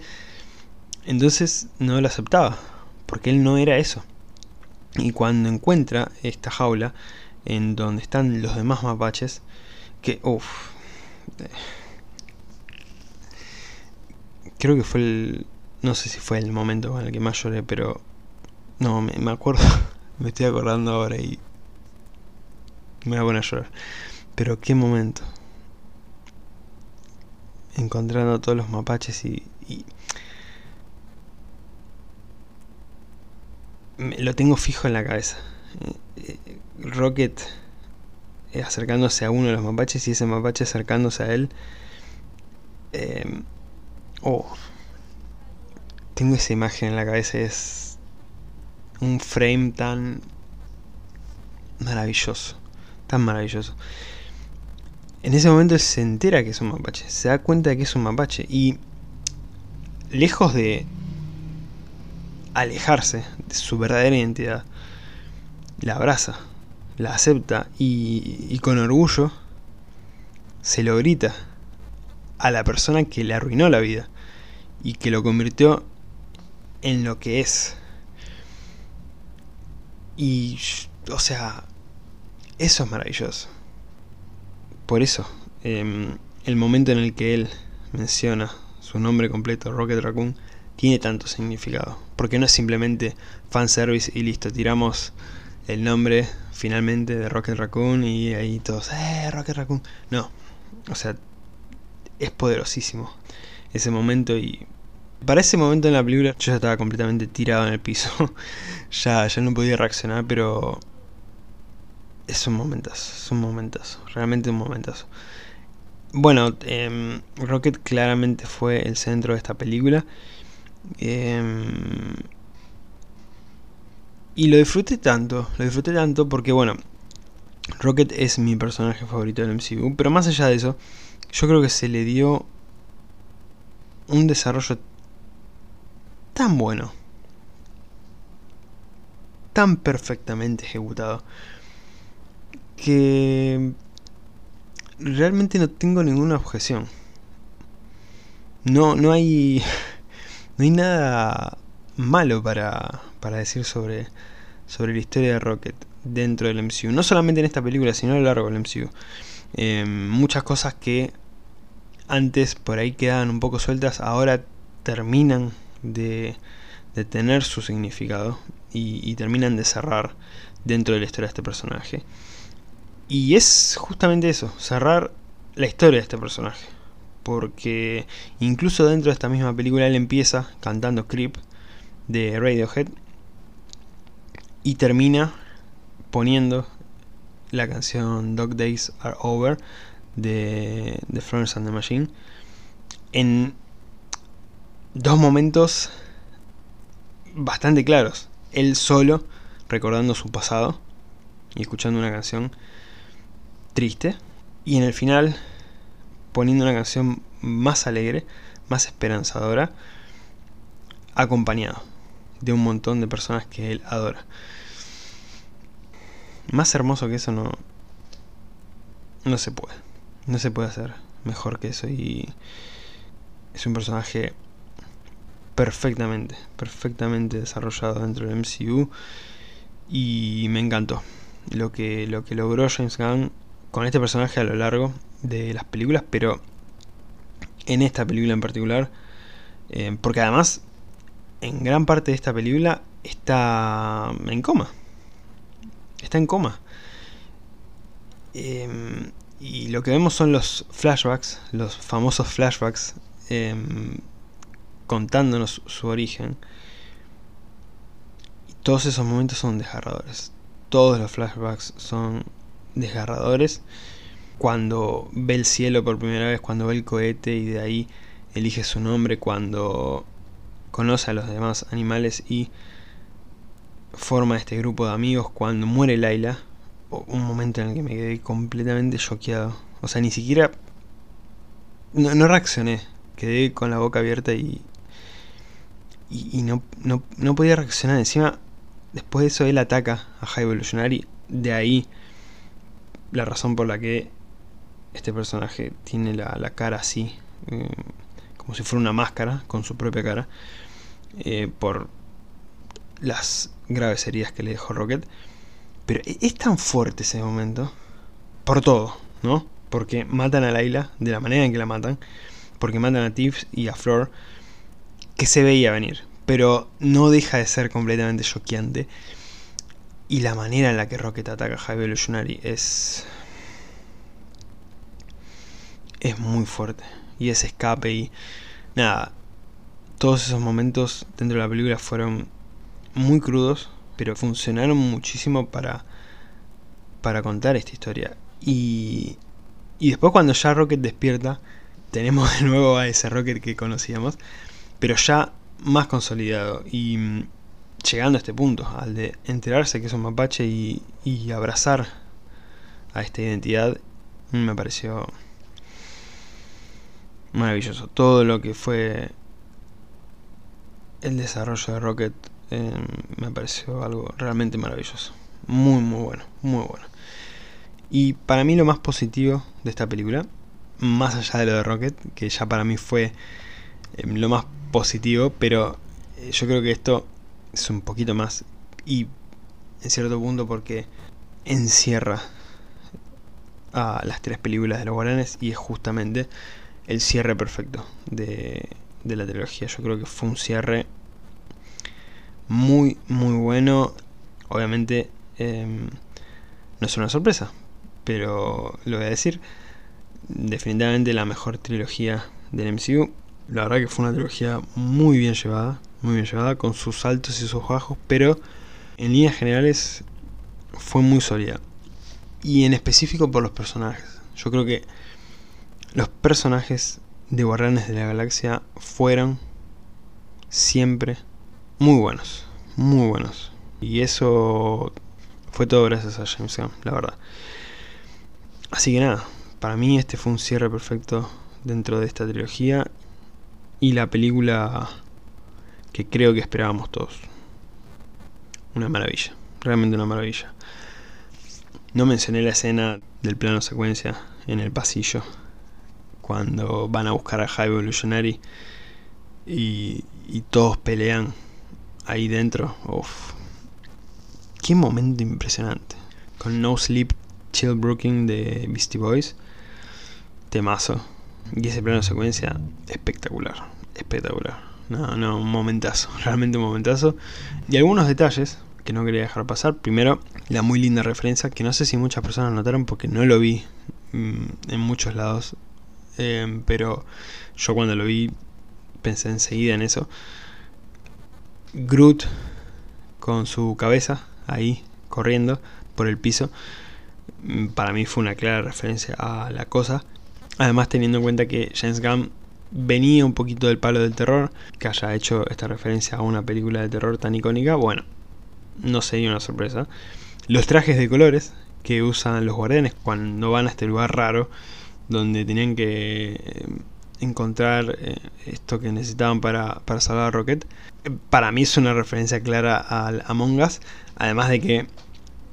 entonces no lo aceptaba, porque él no era eso. Y cuando encuentra esta jaula en donde están los demás mapaches, que, uff, creo que fue el, no sé si fue el momento en el que más lloré, pero no, me, me acuerdo, (laughs) me estoy acordando ahora y me voy a llorar. Pero qué momento. Encontrando a todos los mapaches y, lo tengo fijo en la cabeza. Eh, eh, Rocket eh, acercándose a uno de los mapaches y ese mapache acercándose a él. oh, tengo esa imagen en la cabeza. Es un frame tan maravilloso tan maravilloso. En ese momento él se entera que es un mapache, se da cuenta de que es un mapache y lejos de alejarse de su verdadera identidad, la abraza, la acepta y, con orgullo se lo grita a la persona que le arruinó la vida y que lo convirtió en lo que es. Y, o sea, eso es maravilloso. Por eso, em, el momento en el que él menciona su nombre completo, Rocket Raccoon, tiene tanto significado. Porque no es simplemente fanservice y listo, tiramos el nombre finalmente de Rocket Raccoon y ahí todos, ¡eh, Rocket Raccoon! No, o sea, es poderosísimo ese momento y para ese momento en la película yo ya estaba completamente tirado en el piso. (laughs) ya, ya no podía reaccionar, pero es un momentazo, es un momentazo, realmente un momentazo. Bueno, em, Rocket claramente fue el centro de esta película. Em, y lo disfruté tanto, lo disfruté tanto porque, bueno, Rocket es mi personaje favorito del MCU. Pero más allá de eso, yo creo que se le dio un desarrollo tan bueno, tan perfectamente ejecutado que realmente no tengo ninguna objeción. No, no hay. (laughs) No hay nada malo para, para decir sobre, sobre la historia de Rocket dentro del MCU. No solamente en esta película, sino a lo largo del MCU. Em, muchas cosas que antes por ahí quedaban un poco sueltas, ahora terminan de, de tener su significado y, y terminan de cerrar dentro de la historia de este personaje. Y es justamente eso, cerrar la historia de este personaje. Porque incluso dentro de esta misma película él empieza cantando Creep de Radiohead y termina poniendo la canción Dog Days Are Over de, de Florence and the Machine en dos momentos bastante claros. Él solo recordando su pasado y escuchando una canción triste. Y en el final poniendo una canción más alegre, más esperanzadora, acompañado de un montón de personas que él adora. Más hermoso que eso no, no se puede. No se puede hacer mejor que eso. Y es un personaje perfectamente, perfectamente desarrollado dentro del MCU. Y me encantó lo que, lo que logró James Gunn con este personaje a lo largo de las películas, pero en esta película en particular, eh, porque además en gran parte de esta película está en coma. Está en coma. Em, y lo que vemos son los flashbacks, los famosos flashbacks, em, contándonos su origen. Y todos esos momentos son desgarradores. Todos los flashbacks son desgarradores. Cuando ve el cielo por primera vez, cuando ve el cohete y de ahí elige su nombre, cuando conoce a los demás animales y forma este grupo de amigos cuando muere Laila. Un momento en el que me quedé completamente choqueado. O sea, ni siquiera... No, reaccioné. Quedé con la boca abierta y... Y, no, no, podía reaccionar. Encima, después de eso él ataca a High Evolutionary. De ahí la razón por la que este personaje tiene la, cara así. Eh, como si fuera una máscara con su propia cara. Eh, por las graves heridas que le dejó Rocket. Pero e-, es tan fuerte ese momento. Por todo, ¿no? Porque matan a Layla de la manera en que la matan. Porque matan a Tiff y a Flor. Que se veía venir. Pero no deja de ser completamente choqueante. Y la manera en la que Rocket ataca a High Evolutionary es. Es muy fuerte. Y ese escape y. Nada, todos esos momentos dentro de la película fueron muy crudos, pero funcionaron muchísimo para, para contar esta historia. Y, y después cuando ya Rocket despierta, tenemos de nuevo a ese Rocket que conocíamos, pero ya más consolidado y mm, llegando a este punto, al de enterarse que es un mapache y, y abrazar a esta identidad, me pareció maravilloso. Todo lo que fue el desarrollo de Rocket eh, me pareció algo realmente maravilloso. Muy, muy bueno, muy bueno. Y para mí lo más positivo de esta película, más allá de lo de Rocket, que ya para mí fue eh, lo más positivo, pero eh, yo creo que esto es un poquito más y en cierto punto porque encierra a las tres películas de los guaranes y es justamente el cierre perfecto de, de la trilogía. Yo creo que fue un cierre muy, muy bueno. Obviamente em, no es una sorpresa, pero lo voy a decir. Definitivamente la mejor trilogía del MCU. La verdad que fue una trilogía muy bien llevada, muy bien llevada, con sus altos y sus bajos, pero en líneas generales fue muy sólida. Y en específico por los personajes. Yo creo que los personajes de Guardianes de la Galaxia fueron siempre muy buenos, muy buenos. Y eso fue todo gracias a James Gunn, la verdad. Así que nada, para mí este fue un cierre perfecto dentro de esta trilogía y la película que creo que esperábamos todos. Una maravilla, realmente una maravilla. No mencioné la escena del plano secuencia en el pasillo cuando van a buscar a High Evolutionary y, todos pelean ahí dentro. Uf. Qué momento impresionante. Con No Sleep Chill Brooking de Beastie Boys. Temazo. Y ese plano de secuencia espectacular. Espectacular. No, no, un momentazo. (laughs) Realmente un momentazo. Y algunos detalles que no quería dejar pasar. Primero, la muy linda referencia que no sé si muchas personas notaron porque no lo vi mm, en muchos lados Em, pero yo cuando lo vi pensé enseguida en eso. Groot con su cabeza ahí corriendo por el piso. Mm, para mí fue una clara referencia a la cosa. Además teniendo en cuenta que James Gunn venía un poquito del palo del terror, que haya hecho esta referencia a una película de terror tan icónica, bueno, no sería una sorpresa. Los trajes de colores que usan los guardianes cuando van a este lugar raro, donde tenían que eh, encontrar eh, esto que necesitaban para, para salvar a Rocket, para mí es una referencia clara al Among Us, además de que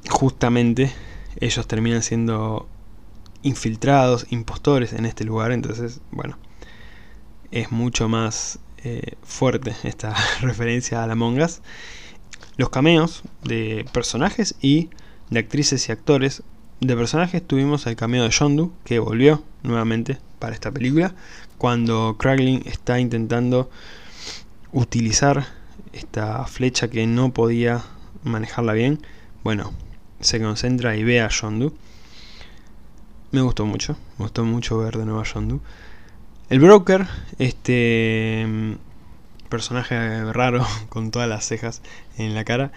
justamente ellos terminan siendo infiltrados, impostores en este lugar, entonces, bueno, es mucho más eh, fuerte esta (laughs) referencia a la Us. Los cameos de personajes y de actrices y actores. De personajes tuvimos el cameo de Yondu, que volvió nuevamente para esta película, cuando Kraglin está intentando utilizar esta flecha que no podía manejarla bien. Bueno, se concentra y ve a Yondu. Me gustó mucho, me gustó mucho ver de nuevo a Yondu. El broker, este mm, personaje raro (laughs) con todas las cejas en la cara,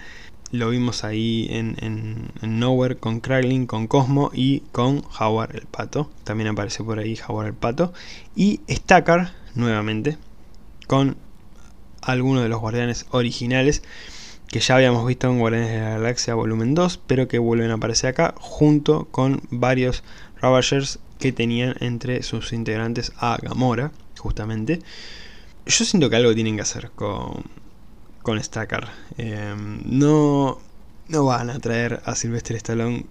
lo vimos ahí en, en, Nowhere con Kraglin, con Cosmo y con Howard el pato. También aparece por ahí Howard el pato. Y Stacker, nuevamente, con algunos de los guardianes originales que ya habíamos visto en Guardianes de la Galaxia volumen 2, pero que vuelven a aparecer acá junto con varios Ravagers que tenían entre sus integrantes a Gamora, justamente. Yo siento que algo tienen que hacer con, con Stacker. Em, no, no van a traer a Sylvester Stallone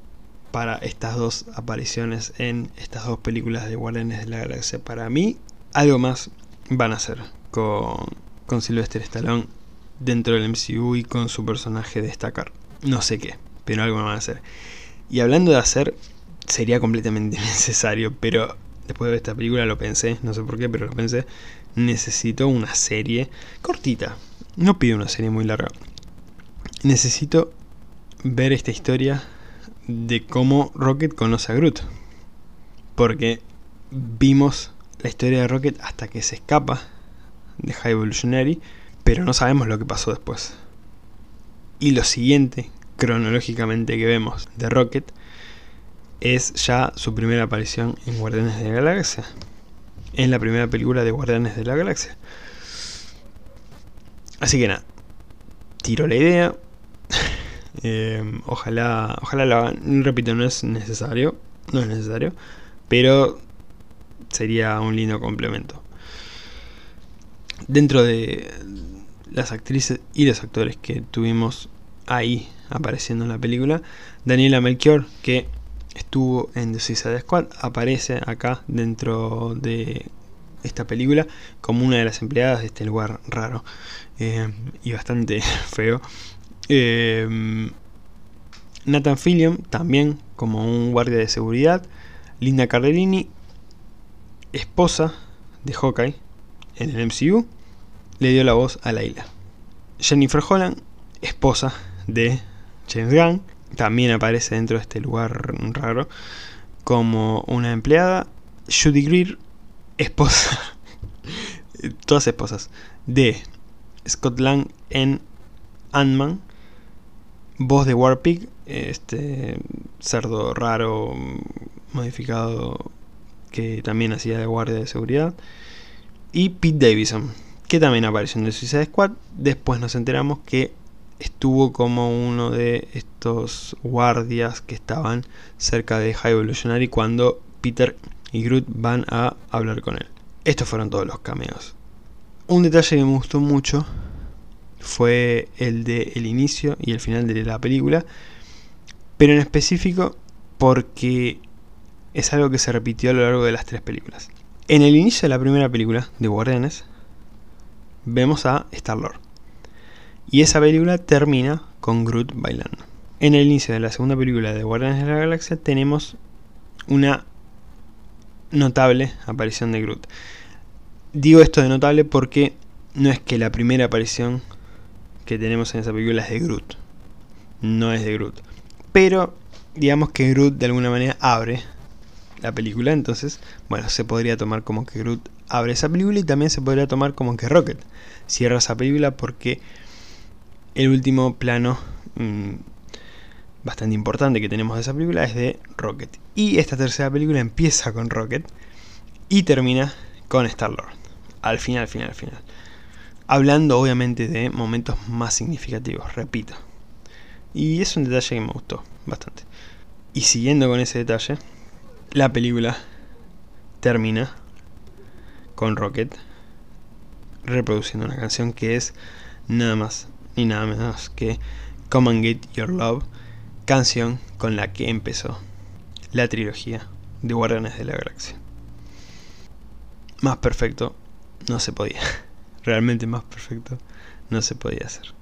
para estas dos apariciones en estas dos películas de Guardianes de la Galaxia. Para mí, algo más van a hacer con, con Sylvester Stallone dentro del MCU y con su personaje de Stacker. No sé qué, pero algo van a hacer. Y hablando de hacer, sería completamente (laughs) necesario, pero después de esta película lo pensé, no sé por qué, pero lo pensé, necesito una serie cortita, no pido una serie muy larga. Necesito ver esta historia de cómo Rocket conoce a Groot. Porque vimos la historia de Rocket hasta que se escapa de High Evolutionary, pero no sabemos lo que pasó después. Y lo siguiente, cronológicamente, que vemos de Rocket es ya su primera aparición en Guardianes de la Galaxia. En la primera película de Guardianes de la Galaxia. Así que nada, tiro la idea. (laughs) Em, ojalá, ojalá lo. Repito, no es necesario. No es necesario. Pero sería un lindo complemento. Dentro de las actrices y los actores que tuvimos ahí apareciendo en la película, Daniela Melchior, que estuvo en The Suicide Squad, aparece acá dentro de esta película como una de las empleadas de este lugar raro eh, y bastante (laughs) feo. Eh, Nathan Fillion también como un guardia de seguridad. Linda Cardellini, esposa de Hawkeye en el MCU, le dio la voz a Layla. Jennifer Holland, esposa de James Gunn, también aparece dentro de este lugar raro como una empleada. Judy Greer, esposa, (laughs) todas esposas de Scott Lang en Ant-Man, voz de Warpig, este cerdo raro modificado que también hacía de guardia de seguridad, y Pete Davidson, que también apareció en The Suicide Squad. Después nos enteramos que estuvo como uno de estos guardias que estaban cerca de High Evolutionary cuando Peter y Groot van a hablar con él. Estos fueron todos los cameos. Un detalle que me gustó mucho fue el de el inicio y el final de la película, pero en específico porque es algo que se repitió a lo largo de las tres películas. En el inicio de la primera película de Guardianes vemos a Star-Lord y esa película termina con Groot bailando. En el inicio de la segunda película de Guardianes de la Galaxia tenemos una notable aparición de Groot. Digo esto de notable porque no es que la primera aparición que tenemos en esa película es de Groot. No es de Groot. Pero digamos que Groot de alguna manera abre la película. Entonces, bueno, se podría tomar como que Groot abre esa película y también se podría tomar como que Rocket cierra esa película porque el último plano mm, bastante importante que tenemos de esa película es de Rocket. Y esta tercera película empieza con Rocket y termina con Star-Lord. Al final, al final, al final. Hablando obviamente de momentos más significativos, repito. Y es un detalle que me gustó bastante. Y siguiendo con ese detalle, la película termina con Rocket reproduciendo una canción que es nada más ni nada menos que Come and Get Your Love, canción con la que empezó la trilogía de Guardianes de la Galaxia. Más perfecto no se podía. (laughs) Realmente más perfecto no se podía hacer.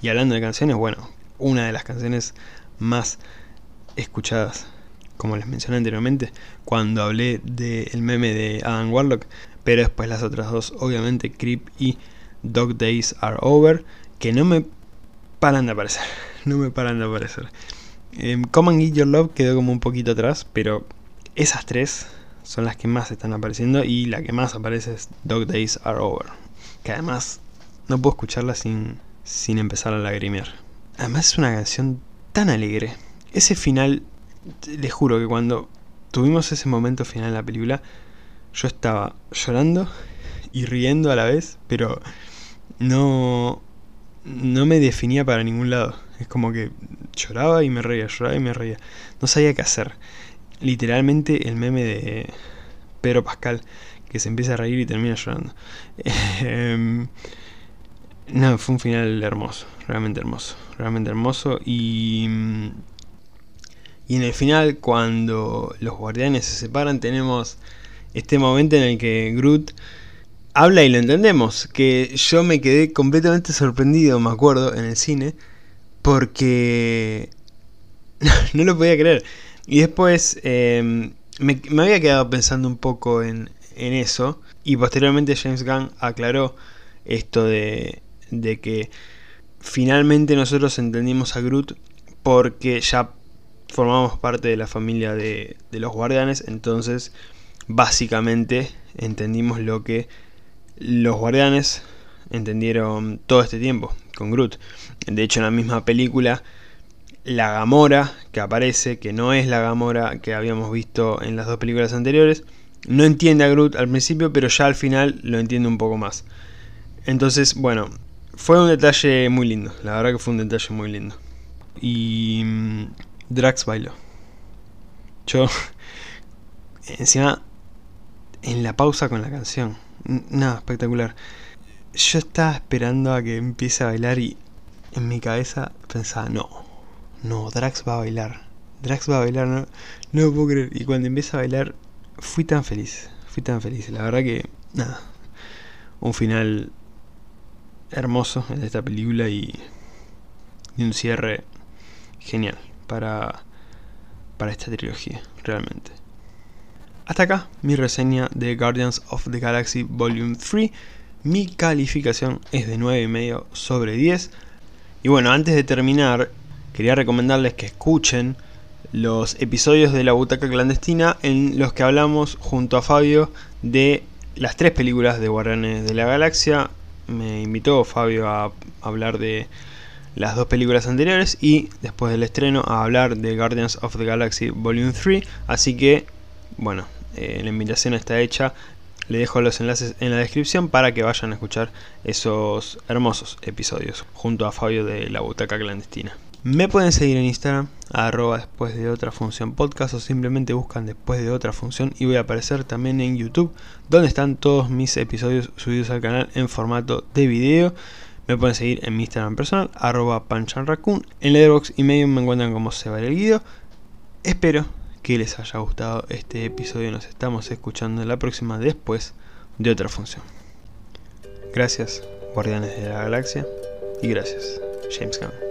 Y hablando de canciones, bueno, una de las canciones más escuchadas, como les mencioné anteriormente, cuando hablé del meme de Adam Warlock, pero después las otras dos, obviamente Creep y Dog Days Are Over, que no me paran de aparecer, (laughs) no me paran de aparecer. Eh, Come and Get Your Love quedó como un poquito atrás, pero esas tres son las que más están apareciendo y la que más aparece es Dog Days Are Over, que además no puedo escucharla sin, sin empezar a lagrimear. Además es una canción tan alegre. Ese final, les juro que cuando tuvimos ese momento final en la película, yo estaba llorando y riendo a la vez, pero no, no me definía para ningún lado. Es como que lloraba y me reía, lloraba y me reía. No sabía qué hacer. Literalmente el meme de Pedro Pascal, que se empieza a reír y termina llorando. Em, no, fue un final hermoso, realmente hermoso, realmente hermoso. Y, y en el final, cuando los guardianes se separan, tenemos este momento en el que Groot habla y lo entendemos. Que yo me quedé completamente sorprendido, me acuerdo, en el cine, porque (laughs) no lo podía creer. Y después em, me, había quedado pensando un poco en, eso. Y posteriormente James Gunn aclaró esto de, que finalmente nosotros entendimos a Groot porque ya formamos parte de la familia de los guardianes. Entonces, básicamente entendimos lo que los guardianes entendieron todo este tiempo con Groot. De hecho, en la misma película, la Gamora que aparece, que no es la Gamora que habíamos visto en las dos películas anteriores, no entiende a Groot al principio, pero ya al final lo entiende un poco más. Entonces, bueno, fue un detalle muy lindo. La verdad que fue un detalle muy lindo. Y mm, Drax bailó. Yo, (laughs) encima, en la pausa con la canción nada, espectacular. Yo estaba esperando a que empiece a bailar y en mi cabeza pensaba, no, no, Drax va a bailar. Drax va a bailar, no, no lo puedo creer. Y cuando empieza a bailar, fui tan feliz, fui tan feliz. La verdad que, nada, un final hermoso en esta película y, y un cierre genial para, para esta trilogía, realmente. Hasta acá mi reseña de Guardians of the Galaxy Volume 3. Mi calificación es de 9,5 sobre 10. Y bueno, antes de terminar, quería recomendarles que escuchen los episodios de La Butaca Clandestina en los que hablamos junto a Fabio de las tres películas de Guardianes de la Galaxia. Me invitó Fabio a hablar de las dos películas anteriores y después del estreno a hablar de Guardians of the Galaxy Volume 3. Así que, bueno, eh, la invitación está hecha. Le dejo los enlaces en la descripción para que vayan a escuchar esos hermosos episodios junto a Fabio de la Butaca Clandestina. Me pueden seguir en Instagram, arroba después de otra función podcast o simplemente buscan después de otra función y voy a aparecer también en YouTube donde están todos mis episodios subidos al canal en formato de video. Me pueden seguir en mi Instagram personal, arroba panchanraccoon. En Letterboxd y Medium me encuentran como se va el guido. Espero que les haya gustado este episodio. Nos estamos escuchando en la próxima después de otra función. Gracias, Guardianes de la Galaxia. Y gracias, James Gunn.